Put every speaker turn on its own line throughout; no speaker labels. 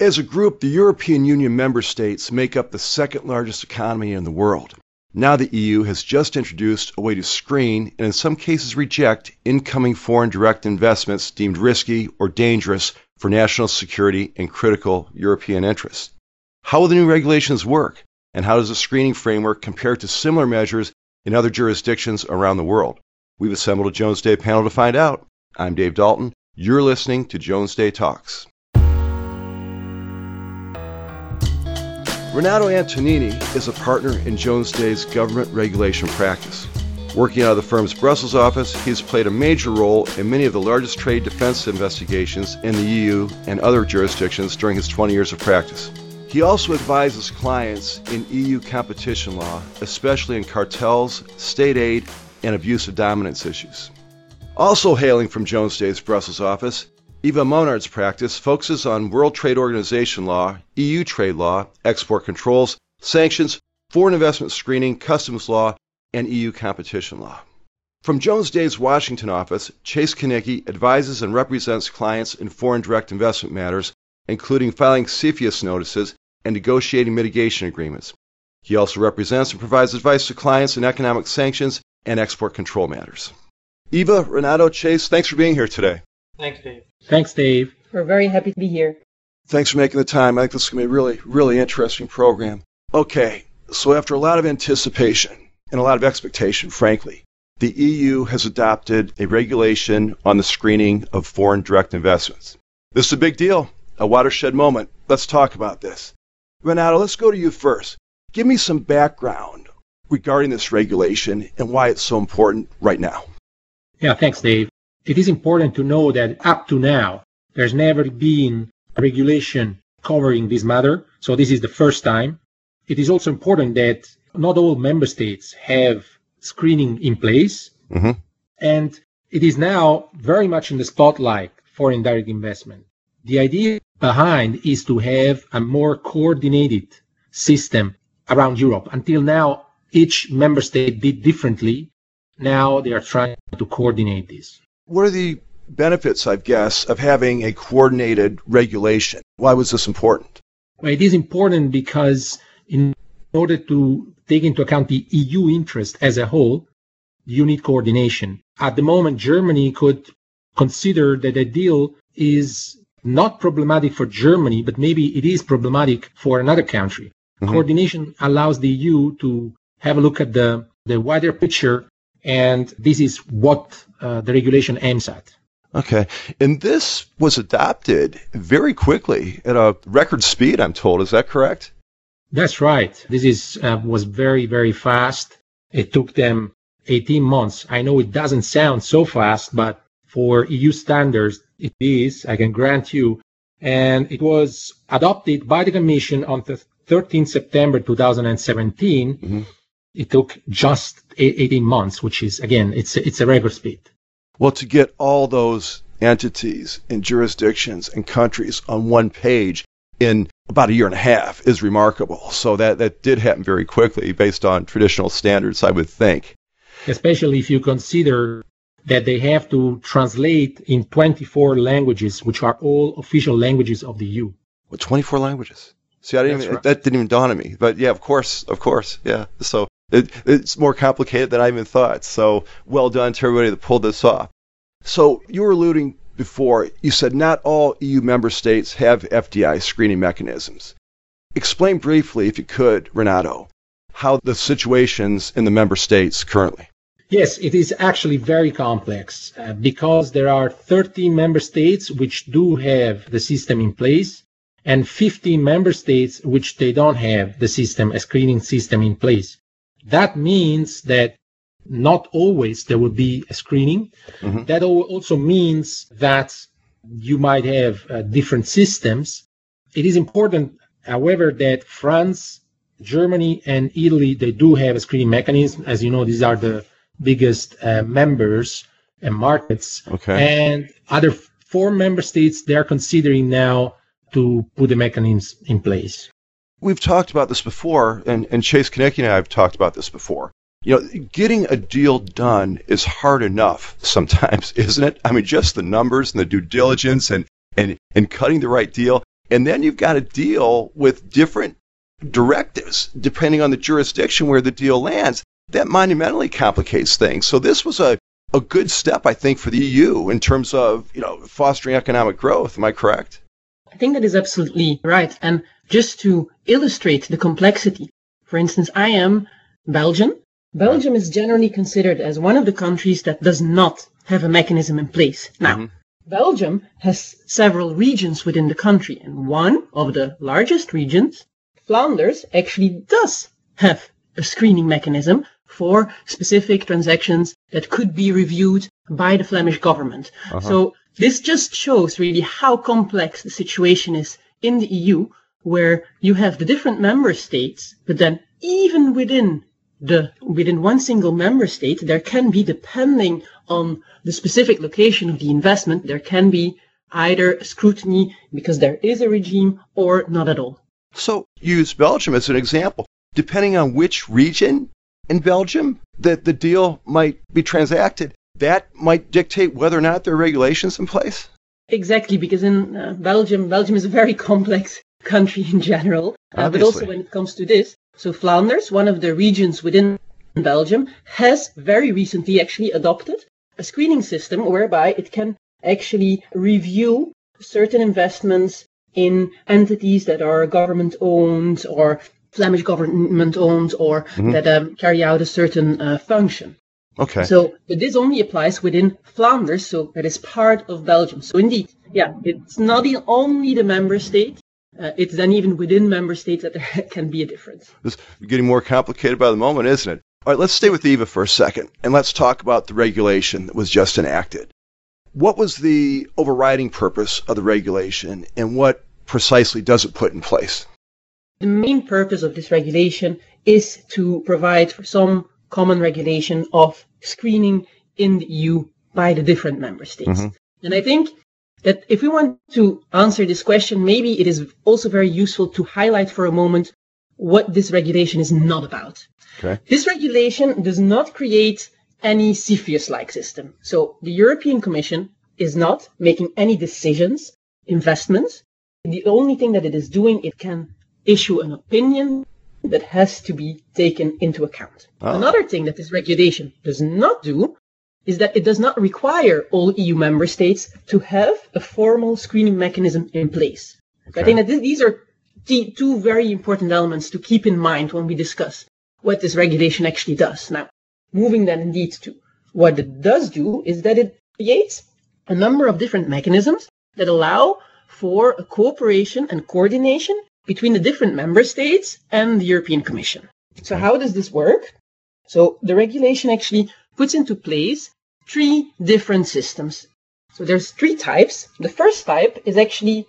As a group, the European Union member states make up the second largest economy in the world. Now the EU has just introduced a way to screen and in some cases reject incoming foreign direct investments deemed risky or dangerous for national security and critical European interests. How will the new regulations work? And how does the screening framework compare to similar measures in other jurisdictions around the world? We've assembled a Jones Day panel to find out. I'm Dave Dalton. You're listening to Jones Day Talks. Renato Antonini is a partner in Jones Day's government regulation practice. Working out of the firm's Brussels office, he has played a major role in many of the largest trade defense investigations in the EU and other jurisdictions during his 20 years of practice. He also advises clients in EU competition law, especially in cartels, state aid, and abuse of dominance issues. Also hailing from Jones Day's Brussels office, Eva Monard's practice focuses on World Trade Organization law, EU trade law, export controls, sanctions, foreign investment screening, customs law, and EU competition law. From Jones Day's Washington office, Chase Kaniecki advises and represents clients in foreign direct investment matters, including filing CFIUS notices and negotiating mitigation agreements. He also represents and provides advice to clients in economic sanctions and export control matters. Eva, Renato, Chase, thanks for being here today.
Thanks, Dave.
Thanks, Dave.
We're very happy to be here.
Thanks for making the time. I think this is going to be a really, really interesting program. Okay, so after a lot of anticipation and a lot of expectation, frankly, the EU has adopted a regulation on the screening of foreign direct investments. This is a big deal, a watershed moment. Let's talk about this. Renato, let's go to you first. Give me some background regarding this regulation and why it's so important right now.
Yeah, thanks, Dave. It is important to know that up to now, there's never been a regulation covering this matter. So this is the first time. It is also important that not all member states have screening in place.
Mm-hmm.
And it is now very much in the spotlight for indirect investment. The idea behind is to have a more coordinated system around Europe. Until now, each member state did differently. Now they are trying to coordinate this
what are the benefits, I guess, of having a coordinated regulation? Why was this important?
Well, it is important because in order to take into account the EU interest as a whole, you need coordination. At the moment, Germany could consider that a deal is not problematic for Germany, but maybe it is problematic for another country. Mm-hmm. Coordination allows the EU to have a look at the, the wider picture and this is what uh, the regulation aims at.
Okay. And this was adopted very quickly at a record speed, I'm told. Is that correct?
That's right. This is uh, was very, very fast. It took them 18 months. I know it doesn't sound so fast, but for EU standards, it is, I can grant you. And it was adopted by the Commission on the 13th September 2017. Mm-hmm it took just 18 months, which is again, it's it's a record speed.
Well, to get all those entities and jurisdictions and countries on one page in about a year and a half is remarkable. So that that did happen very quickly based on traditional standards, I would think.
Especially if you consider that they have to translate in 24 languages, which are all official languages of the EU.
Well, 24 languages. See, I didn't even, right. that didn't even dawn on me. But yeah, of course, of course, yeah. So it, it's more complicated than I even thought. So well done to everybody that pulled this off. So you were alluding before, you said not all EU member states have FDI screening mechanisms. Explain briefly, if you could, Renato, how the situations in the member states currently.
Yes, it is actually very complex uh, because there are 13 member states which do have the system in place and 15 member states which they don't have the system, a screening system in place. That means that not always there will be a screening. Mm-hmm. That also means that you might have uh, different systems. It is important, however, that France, Germany, and Italy they do have a screening mechanism. As you know, these are the biggest uh, members and markets.
Okay.
And other four member states they are considering now to put the mechanisms in place
we've talked about this before, and, and Chase Kaniecki and I have talked about this before. You know, getting a deal done is hard enough sometimes, isn't it? I mean, just the numbers and the due diligence and, and, and cutting the right deal. And then you've got to deal with different directives depending on the jurisdiction where the deal lands. That monumentally complicates things. So this was a, a good step, I think, for the EU in terms of, you know, fostering economic growth. Am I correct?
I think that is absolutely right. And just to illustrate the complexity, for instance, I am Belgian. Belgium is generally considered as one of the countries that does not have a mechanism in place. Now, mm-hmm. Belgium has several regions within the country, and one of the largest regions, Flanders, actually does have a screening mechanism for specific transactions that could be reviewed by the Flemish government. Uh-huh. So this just shows really how complex the situation is in the EU, where you have the different member states, but then even within the within one single member state, there can be, depending on the specific location of the investment, there can be either scrutiny because there is a regime or not at all.
So use Belgium as an example. Depending on which region in Belgium that the deal might be transacted, that might dictate whether or not there are regulations in place?
Exactly, because in uh, Belgium, Belgium is a very complex country in general, uh, but also when it comes to this. So Flanders, one of the regions within Belgium, has very recently actually adopted a screening system whereby it can actually review certain investments in entities that are government owned or Flemish government owned or mm-hmm. that um, carry out a certain uh, function.
Okay.
So, but this only applies within Flanders, so that is part of Belgium. So indeed, yeah, it's not the, only the member state. Uh, it's then even within member states that there can be a difference.
It's getting more complicated by the moment, isn't it? All right, let's stay with Eva for a second, and let's talk about the regulation that was just enacted. What was the overriding purpose of the regulation, and what precisely does it put in place?
The main purpose of this regulation is to provide for some common regulation of screening in the EU by the different member states. Mm-hmm. And I think that if we want to answer this question, maybe it is also very useful to highlight for a moment what this regulation is not about. Okay. This regulation does not create any CFIUS-like system. So the European Commission is not making any decisions, investments. The only thing that it is doing, it can issue an opinion that has to be taken into account. Oh. Another thing that this regulation does not do is that it does not require all EU member states to have a formal screening mechanism in place. Okay. I think that th- these are t- two very important elements to keep in mind when we discuss what this regulation actually does. Now, moving then indeed to what it does do is that it creates a number of different mechanisms that allow for a cooperation and coordination between the different member states and the European Commission. So how does this work? So the regulation actually puts into place three different systems. So there's three types. The first type is actually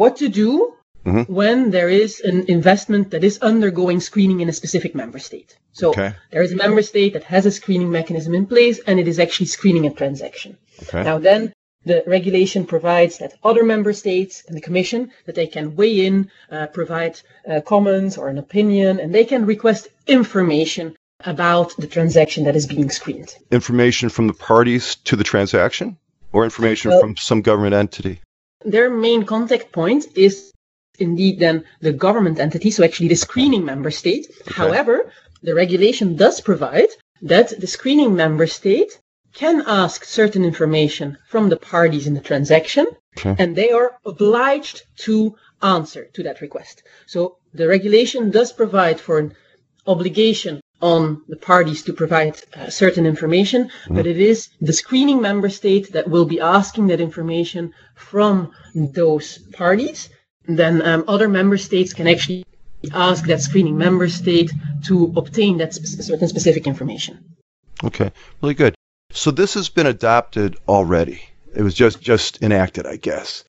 what to do mm-hmm. when there is an investment that is undergoing screening in a specific member state. So okay. there is a member state that has a screening mechanism in place and it is actually screening a transaction. Okay. Now then the regulation provides that other member states and the Commission that they can weigh in, uh, provide uh, comments or an opinion, and they can request information about the transaction that is being screened.
Information from the parties to the transaction, or information well, from some government entity?
Their main contact point is indeed then the government entity, so actually the screening member state. Okay. However, the regulation does provide that the screening member state can ask certain information from the parties in the transaction, okay. and they are obliged to answer to that request. So the regulation does provide for an obligation on the parties to provide uh, certain information, mm-hmm. but it is the screening member state that will be asking that information from those parties. Then um, other member states can actually ask that screening member state to obtain that sp- certain specific information.
Okay, really good. So this has been adopted already. It was just just enacted, I guess.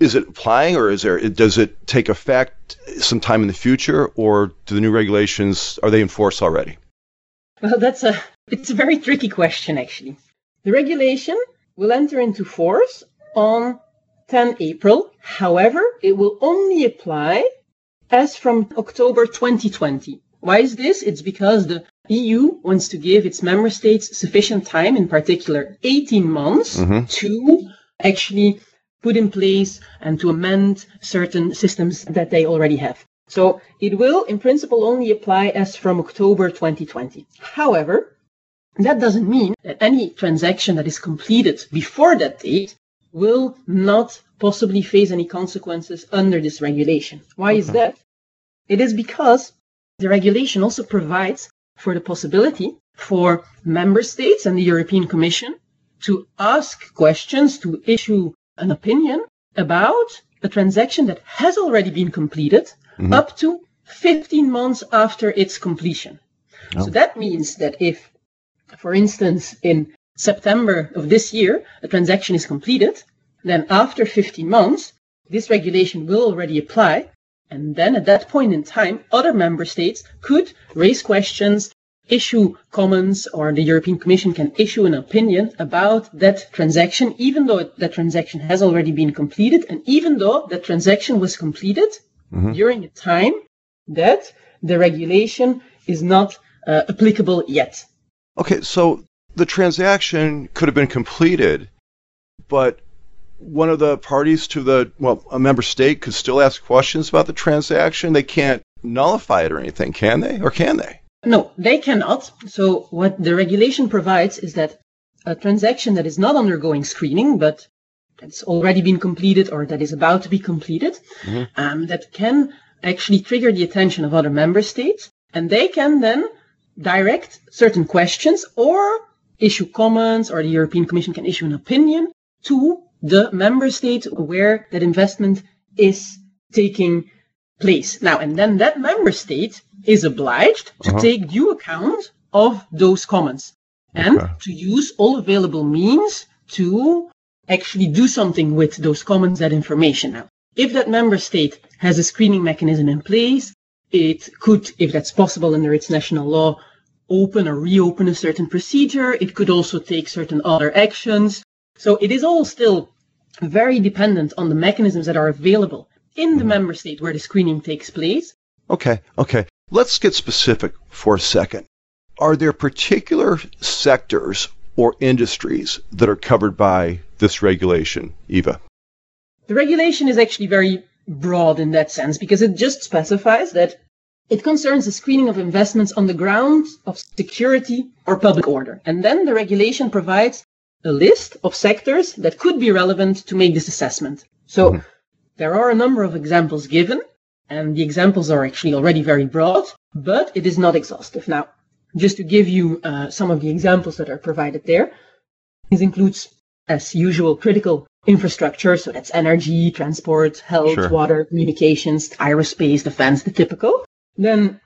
Is it applying, or is there? Does it take effect sometime in the future, or do the new regulations are they in force already?
Well, that's a it's a very tricky question actually. The regulation will enter into force on 10 April. However, it will only apply as from October 2020. Why is this? It's because the EU wants to give its member states sufficient time, in particular 18 months, mm-hmm. to actually put in place and to amend certain systems that they already have. So it will, in principle, only apply as from October 2020. However, that doesn't mean that any transaction that is completed before that date will not possibly face any consequences under this regulation. Why okay. is that? It is because the regulation also provides for the possibility for member states and the European Commission to ask questions, to issue an opinion about a transaction that has already been completed mm-hmm. up to 15 months after its completion. Oh. So that means that if, for instance, in September of this year, a transaction is completed, then after 15 months, this regulation will already apply. And then at that point in time, other member states could raise questions, issue comments, or the European Commission can issue an opinion about that transaction, even though that transaction has already been completed, and even though that transaction was completed mm-hmm. during a time that the regulation is not uh, applicable yet.
Okay, so the transaction could have been completed, but one of the parties to the well, a member state could still ask questions about the transaction. They can't nullify it or anything, can they? Or can they?
No, they cannot. So what the regulation provides is that a transaction that is not undergoing screening, but that's already been completed or that is about to be completed, mm-hmm. um, that can actually trigger the attention of other member states, and they can then direct certain questions or issue comments, or the European Commission can issue an opinion to the member state where that investment is taking place. Now, and then that member state is obliged to uh-huh. take due account of those comments and okay. to use all available means to actually do something with those comments, that information. Now, if that member state has a screening mechanism in place, it could, if that's possible under its national law, open or reopen a certain procedure. It could also take certain other actions. So it is all still very dependent on the mechanisms that are available in the mm-hmm. member state where the screening takes place.
Okay, okay. Let's get specific for a second. Are there particular sectors or industries that are covered by this regulation, Eva?
The regulation is actually very broad in that sense because it just specifies that it concerns the screening of investments on the grounds of security or public order. And then the regulation provides a list of sectors that could be relevant to make this assessment. So mm-hmm. there are a number of examples given, and the examples are actually already very broad, but it is not exhaustive. Now, just to give you uh, some of the examples that are provided there, this includes, as usual, critical infrastructure. So that's energy, transport, health, sure. water, communications, aerospace, defense, the typical. Then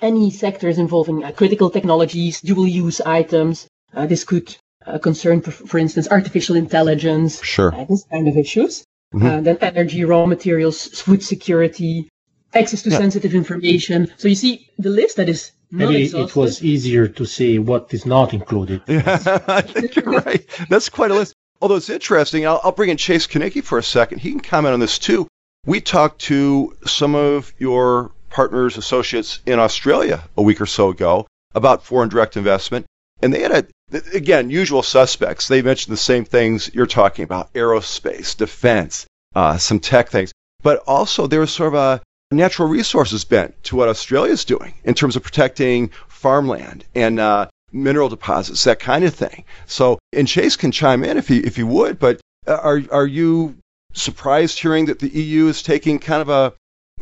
any sectors involving uh, critical technologies, dual use items. Uh, this could uh, concern, for, for, instance, artificial intelligence,
sure.
Uh, this kind of issues. Mm-hmm. Uh, then energy, raw materials, food security, access to yeah. sensitive information. So you see the list that is
Maybe it was easier to say what is not included.
Yeah, I think you're right. That's quite a list. Although it's interesting, I'll, I'll bring in Chase Kaniecki for a second. He can comment on this too. We talked to some of your partners, associates in Australia a week or so ago about foreign direct investment, and they had a again, usual suspects. They mentioned the same things you're talking about aerospace, defense, uh, some tech things. But also, there was sort of a natural resources bent to what Australia is doing in terms of protecting farmland and uh, mineral deposits, that kind of thing. So, and Chase can chime in if he if he would. But uh, are are you surprised hearing that the EU is taking kind of a,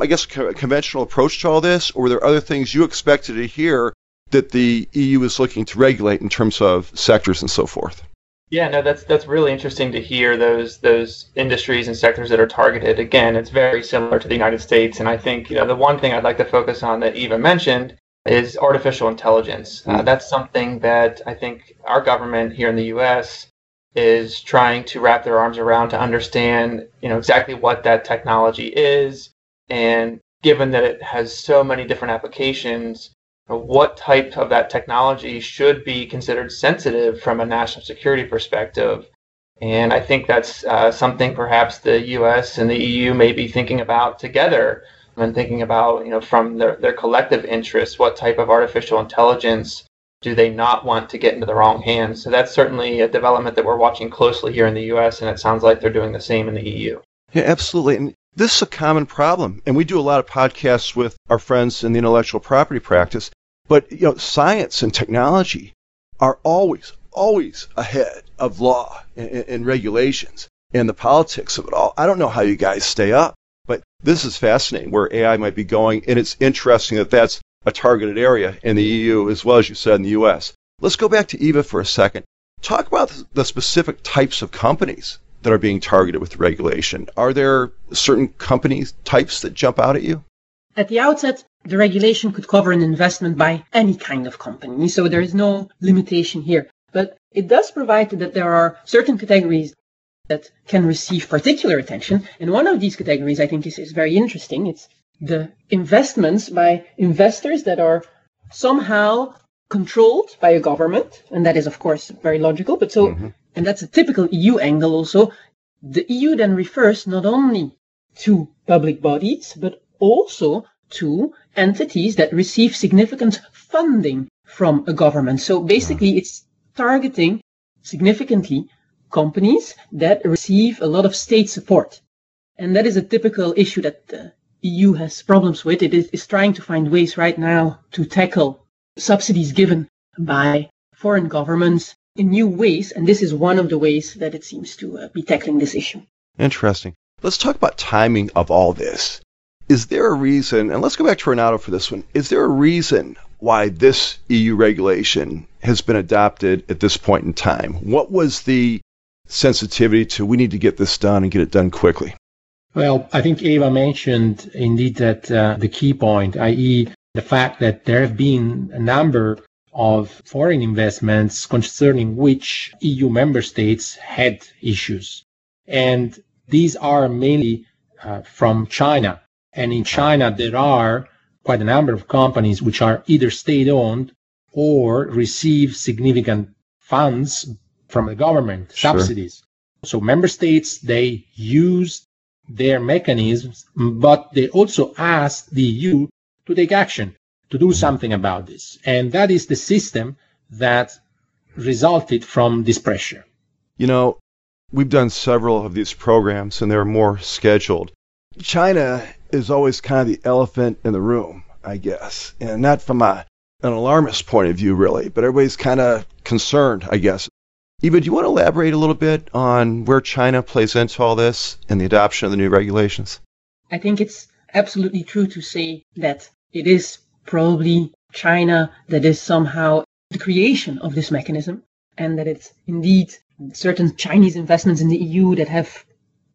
I guess, co- conventional approach to all this, or were there other things you expected to hear that the EU is looking to regulate in terms of sectors and so forth?
Yeah, no, that's that's really interesting to hear those those industries and sectors that are targeted. Again, it's very similar to the United States, and I think you know the one thing I'd like to focus on that Eva mentioned is artificial intelligence. Uh, mm. that's something that I think our government here in the U.S. is trying to wrap their arms around to understand, you know, exactly what that technology is, and given that it has so many different applications, what type of that technology should be considered sensitive from a national security perspective. And I think that's uh, something perhaps the U.S. and the EU may be thinking about together and thinking about, you know, from their, their collective interests, what type of artificial intelligence do they not want to get into the wrong hands? So that's certainly a development that we're watching closely here in the US, and it sounds like they're doing the same in the EU.
Yeah, absolutely. And this is a common problem. And we do a lot of podcasts with our friends in the intellectual property practice. But you know, science and technology are always, always ahead of law and, and regulations and the politics of it all. I don't know how you guys stay up, but this is fascinating where AI might be going. And it's interesting that that's a targeted area in the EU as well as you said in the US. Let's go back to Eva for a second. Talk about the specific types of companies that are being targeted with regulation. Are there certain company types that jump out at you?
At the outset, the regulation could cover an investment by any kind of company, so there is no limitation here. But it does provide that there are certain categories that can receive particular attention. And one of these categories I think is, is very interesting. It's the investments by investors that are somehow controlled by a government. And that is, of course, very logical. But so, mm-hmm. And that's a typical EU angle also. The EU then refers not only to public bodies, but also to entities that receive significant funding from a government. So basically, it's targeting significantly companies that receive a lot of state support. And that is a typical issue that the EU has problems with. It is, is trying to find ways right now to tackle subsidies given by foreign governments in new ways. And this is one of the ways that it seems to uh, be tackling this issue.
Interesting. Let's talk about timing of all this. Is there a reason, and let's go back to Renato for this one, is there a reason why this EU regulation has been adopted at this point in time? What was the sensitivity to we need to get this done and get it done quickly?
Well, I think Eva mentioned indeed that uh, the key point, i.e., the fact that there have been a number of foreign investments concerning which EU member states had issues. And these are mainly uh, from China. And in China, there are quite a number of companies which are either state owned or receive significant funds from the government, sure. subsidies. So member states, they use their mechanisms, but they also ask the EU to take action, to do something about this. And that is the system that resulted from this pressure.
You know, we've done several of these programs and there are more scheduled. China is always kind of the elephant in the room, I guess, and not from a, an alarmist point of view, really, but everybody's kind of concerned, I guess, Eva, do you want to elaborate a little bit on where China plays into all this and the adoption of the new regulations?
I think it's absolutely true to say that it is probably China that is somehow the creation of this mechanism, and that it's indeed certain Chinese investments in the EU that have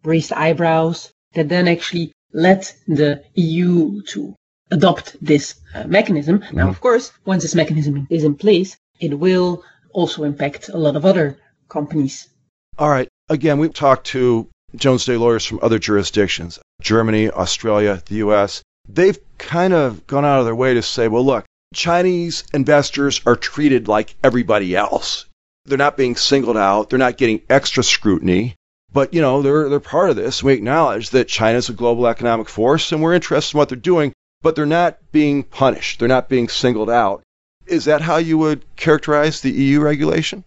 raised eyebrows, that then actually led the EU to adopt this uh, mechanism. Mm-hmm. Now, of course, once this mechanism is in place, it will also impact a lot of other companies.
All right. Again, we've talked to Jones Day lawyers from other jurisdictions Germany, Australia, the US. They've kind of gone out of their way to say, well, look, Chinese investors are treated like everybody else. They're not being singled out, they're not getting extra scrutiny. But, you know, they're, they're part of this. We acknowledge that China's a global economic force and we're interested in what they're doing, but they're not being punished. They're not being singled out. Is that how you would characterize the EU regulation?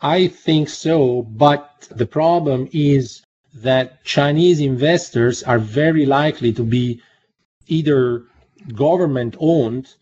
I think so, but the problem is that Chinese investors are very likely to be either government owned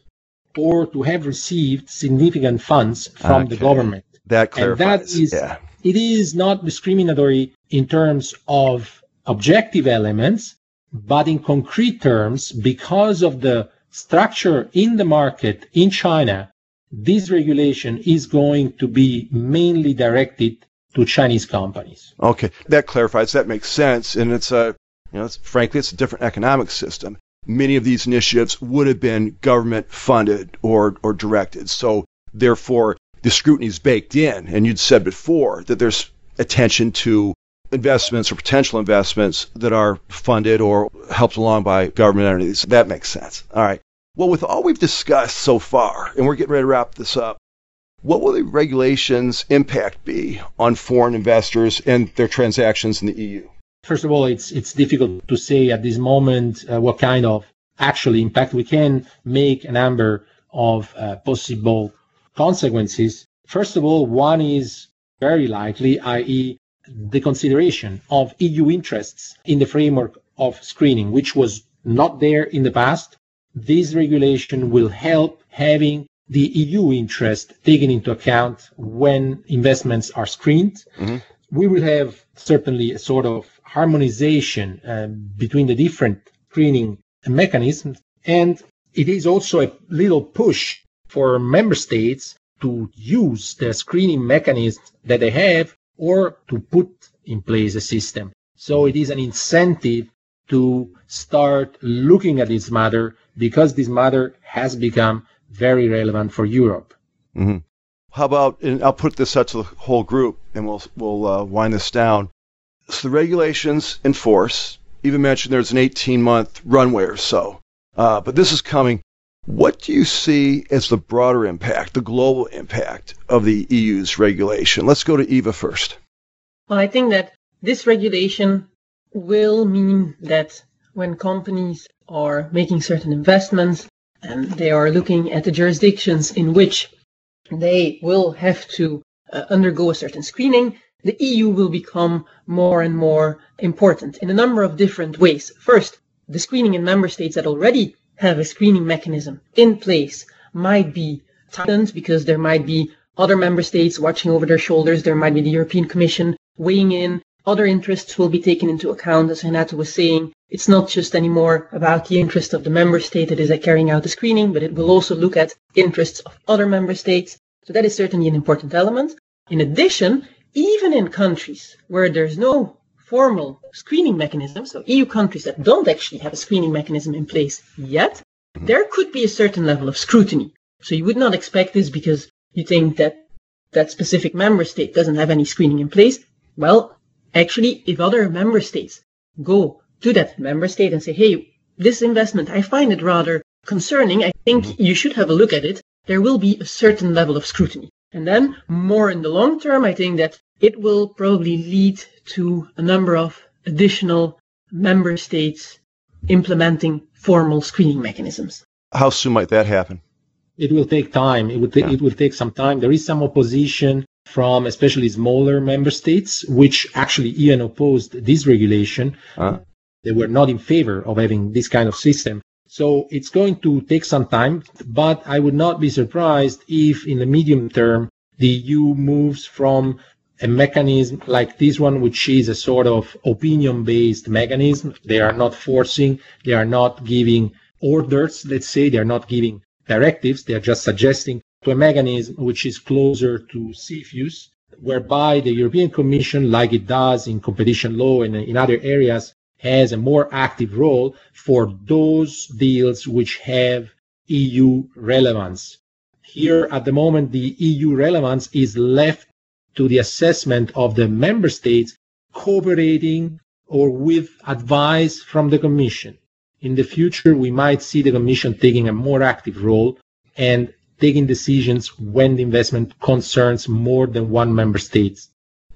or to have received significant funds from okay. the government.
That clarifies.
And that is, yeah. it is not discriminatory in terms of objective elements, but in concrete terms, because of the structure in the market in China, this regulation is going to be mainly directed to Chinese companies.
Okay, that clarifies. That makes sense, and it's a, you know, it's, frankly, it's a different economic system. Many of these initiatives would have been government funded or or directed, so therefore the scrutiny is baked in. And you'd said before that there's attention to investments or potential investments that are funded or helped along by government entities. That makes sense. All right. Well, with all we've discussed so far, and we're getting ready to wrap this up, what will the regulations impact be on foreign investors and their transactions in the EU?
First of all, it's it's difficult to say at this moment uh, what kind of actual impact we can make a number of uh, possible consequences. First of all, one is very likely, i.e., the consideration of EU interests in the framework of screening, which was not there in the past. This regulation will help having the EU interest taken into account when investments are screened. Mm-hmm. We will have certainly a sort of harmonization uh, between the different screening mechanisms. And it is also a little push for member states to use the screening mechanisms that they have or to put in place a system. So it is an incentive to start looking at this matter because this matter has become very relevant for Europe.
Mm-hmm. How about, and I'll put this out to the whole group and we'll, we'll uh, wind this down. So the regulations in force, Eva mentioned there's an 18 month runway or so, uh, but this is coming. What do you see as the broader impact, the global impact of the EU's regulation? Let's go to Eva first.
Well, I think that this regulation will mean that when companies are making certain investments and they are looking at the jurisdictions in which they will have to uh, undergo a certain screening, the EU will become more and more important in a number of different ways. First, the screening in member states that already have a screening mechanism in place might be tightened because there might be other member states watching over their shoulders. There might be the European Commission weighing in. Other interests will be taken into account, as Renato was saying. It's not just anymore about the interest of the member state that is carrying out the screening, but it will also look at interests of other member states. So that is certainly an important element. In addition, even in countries where there's no formal screening mechanism, so EU countries that don't actually have a screening mechanism in place yet, mm-hmm. there could be a certain level of scrutiny. So you would not expect this because you think that that specific member state doesn't have any screening in place. Well, actually, if other member states go to that member state and say, hey, this investment, I find it rather concerning. I think mm-hmm. you should have a look at it. There will be a certain level of scrutiny. And then more in the long term, I think that it will probably lead to a number of additional member states implementing formal screening mechanisms.
How soon might that happen?
It will take time. It will, ta- yeah. it will take some time. There is some opposition from especially smaller member states, which actually even opposed this regulation. Uh. They were not in favor of having this kind of system. So it's going to take some time, but I would not be surprised if in the medium term the EU moves from a mechanism like this one, which is a sort of opinion based mechanism. They are not forcing, they are not giving orders, let's say, they are not giving directives, they are just suggesting to a mechanism which is closer to CFIUS, whereby the European Commission, like it does in competition law and in other areas, has a more active role for those deals which have EU relevance. Here at the moment, the EU relevance is left to the assessment of the member states cooperating or with advice from the Commission. In the future, we might see the Commission taking a more active role and taking decisions when the investment concerns more than one member state.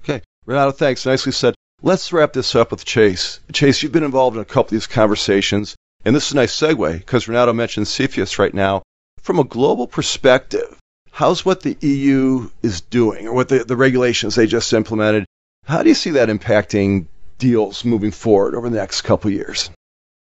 Okay. Renato, thanks. Nicely said. Let's wrap this up with Chase. Chase, you've been involved in a couple of these conversations, and this is a nice segue because Renato mentioned CFIUS right now. From a global perspective, how's what the EU is doing or what the, the regulations they just implemented? How do you see that impacting deals moving forward over the next couple of years?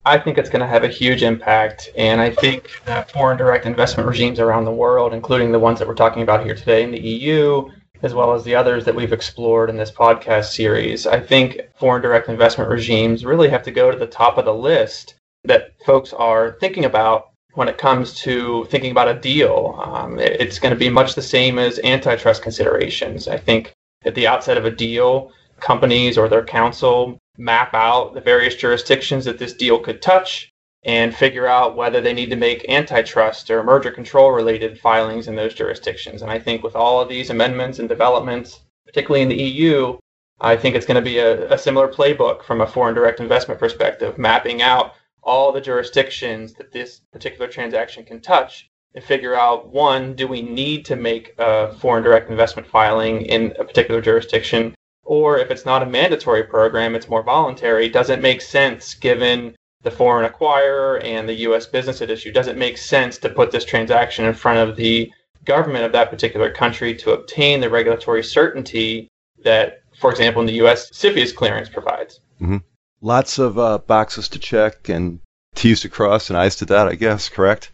I think it's going to have a huge impact. And I think that foreign direct investment regimes around the world, including the ones that we're talking about here today in the EU, as well as the others that we've explored in this podcast series, I think foreign direct investment regimes really have to go to the top of the list that folks are thinking about when it comes to thinking about a deal. Um, it's going to be much the same as antitrust considerations. I think at the outset of a deal, companies or their counsel map out the various jurisdictions that this deal could touch and figure out whether they need to make antitrust or merger control related filings in those jurisdictions. And I think with all of these amendments and developments, particularly in the EU, I think it's going to be a, a similar playbook from a foreign direct investment perspective, mapping out all the jurisdictions that this particular transaction can touch and figure out one, do we need to make a foreign direct investment filing in a particular jurisdiction? Or if it's not a mandatory program, it's more voluntary, does it make sense given the foreign acquirer and the U.S. business at issue? Does it make sense to put this transaction in front of the government of that particular country to obtain the regulatory certainty that, for example, in the U.S., CFIUS clearance provides.
Mm-hmm. Lots of uh, boxes to check and T's to cross and I's to dot, I guess, correct?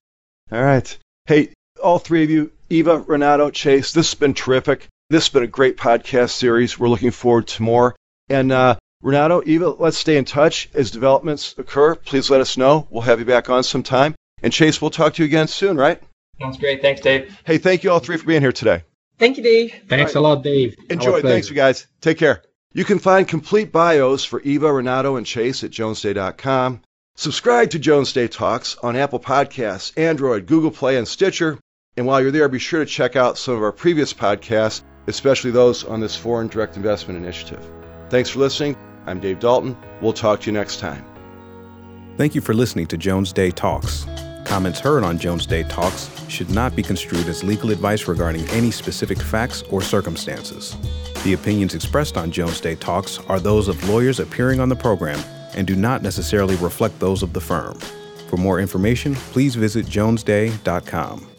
All right. Hey, all three of you, Eva, Renato, Chase, this has been terrific. This has been a great podcast series. We're looking forward to more. And uh, Renato, Eva, let's stay in touch. As developments occur, please let us know. We'll have you back on sometime. And Chase, we'll talk to you again soon, right?
Sounds great. Thanks, Dave.
Hey, thank you all three for being here today.
Thank you, Dave.
Thanks right. a lot, Dave.
Enjoy. Thanks, you guys. Take care. You can find complete bios for Eva, Renato, and Chase at jonesday.com. Subscribe to Jones Day Talks on Apple Podcasts, Android, Google Play, and Stitcher. And while you're there, be sure to check out some of our previous podcasts, especially those on this foreign direct investment initiative. Thanks for listening. I'm Dave Dalton. We'll talk to you next time.
Thank you for listening to Jones Day Talks. Comments heard on Jones Day Talks should not be construed as legal advice regarding any specific facts or circumstances. The opinions expressed on Jones Day Talks are those of lawyers appearing on the program and do not necessarily reflect those of the firm. For more information, please visit jonesday.com.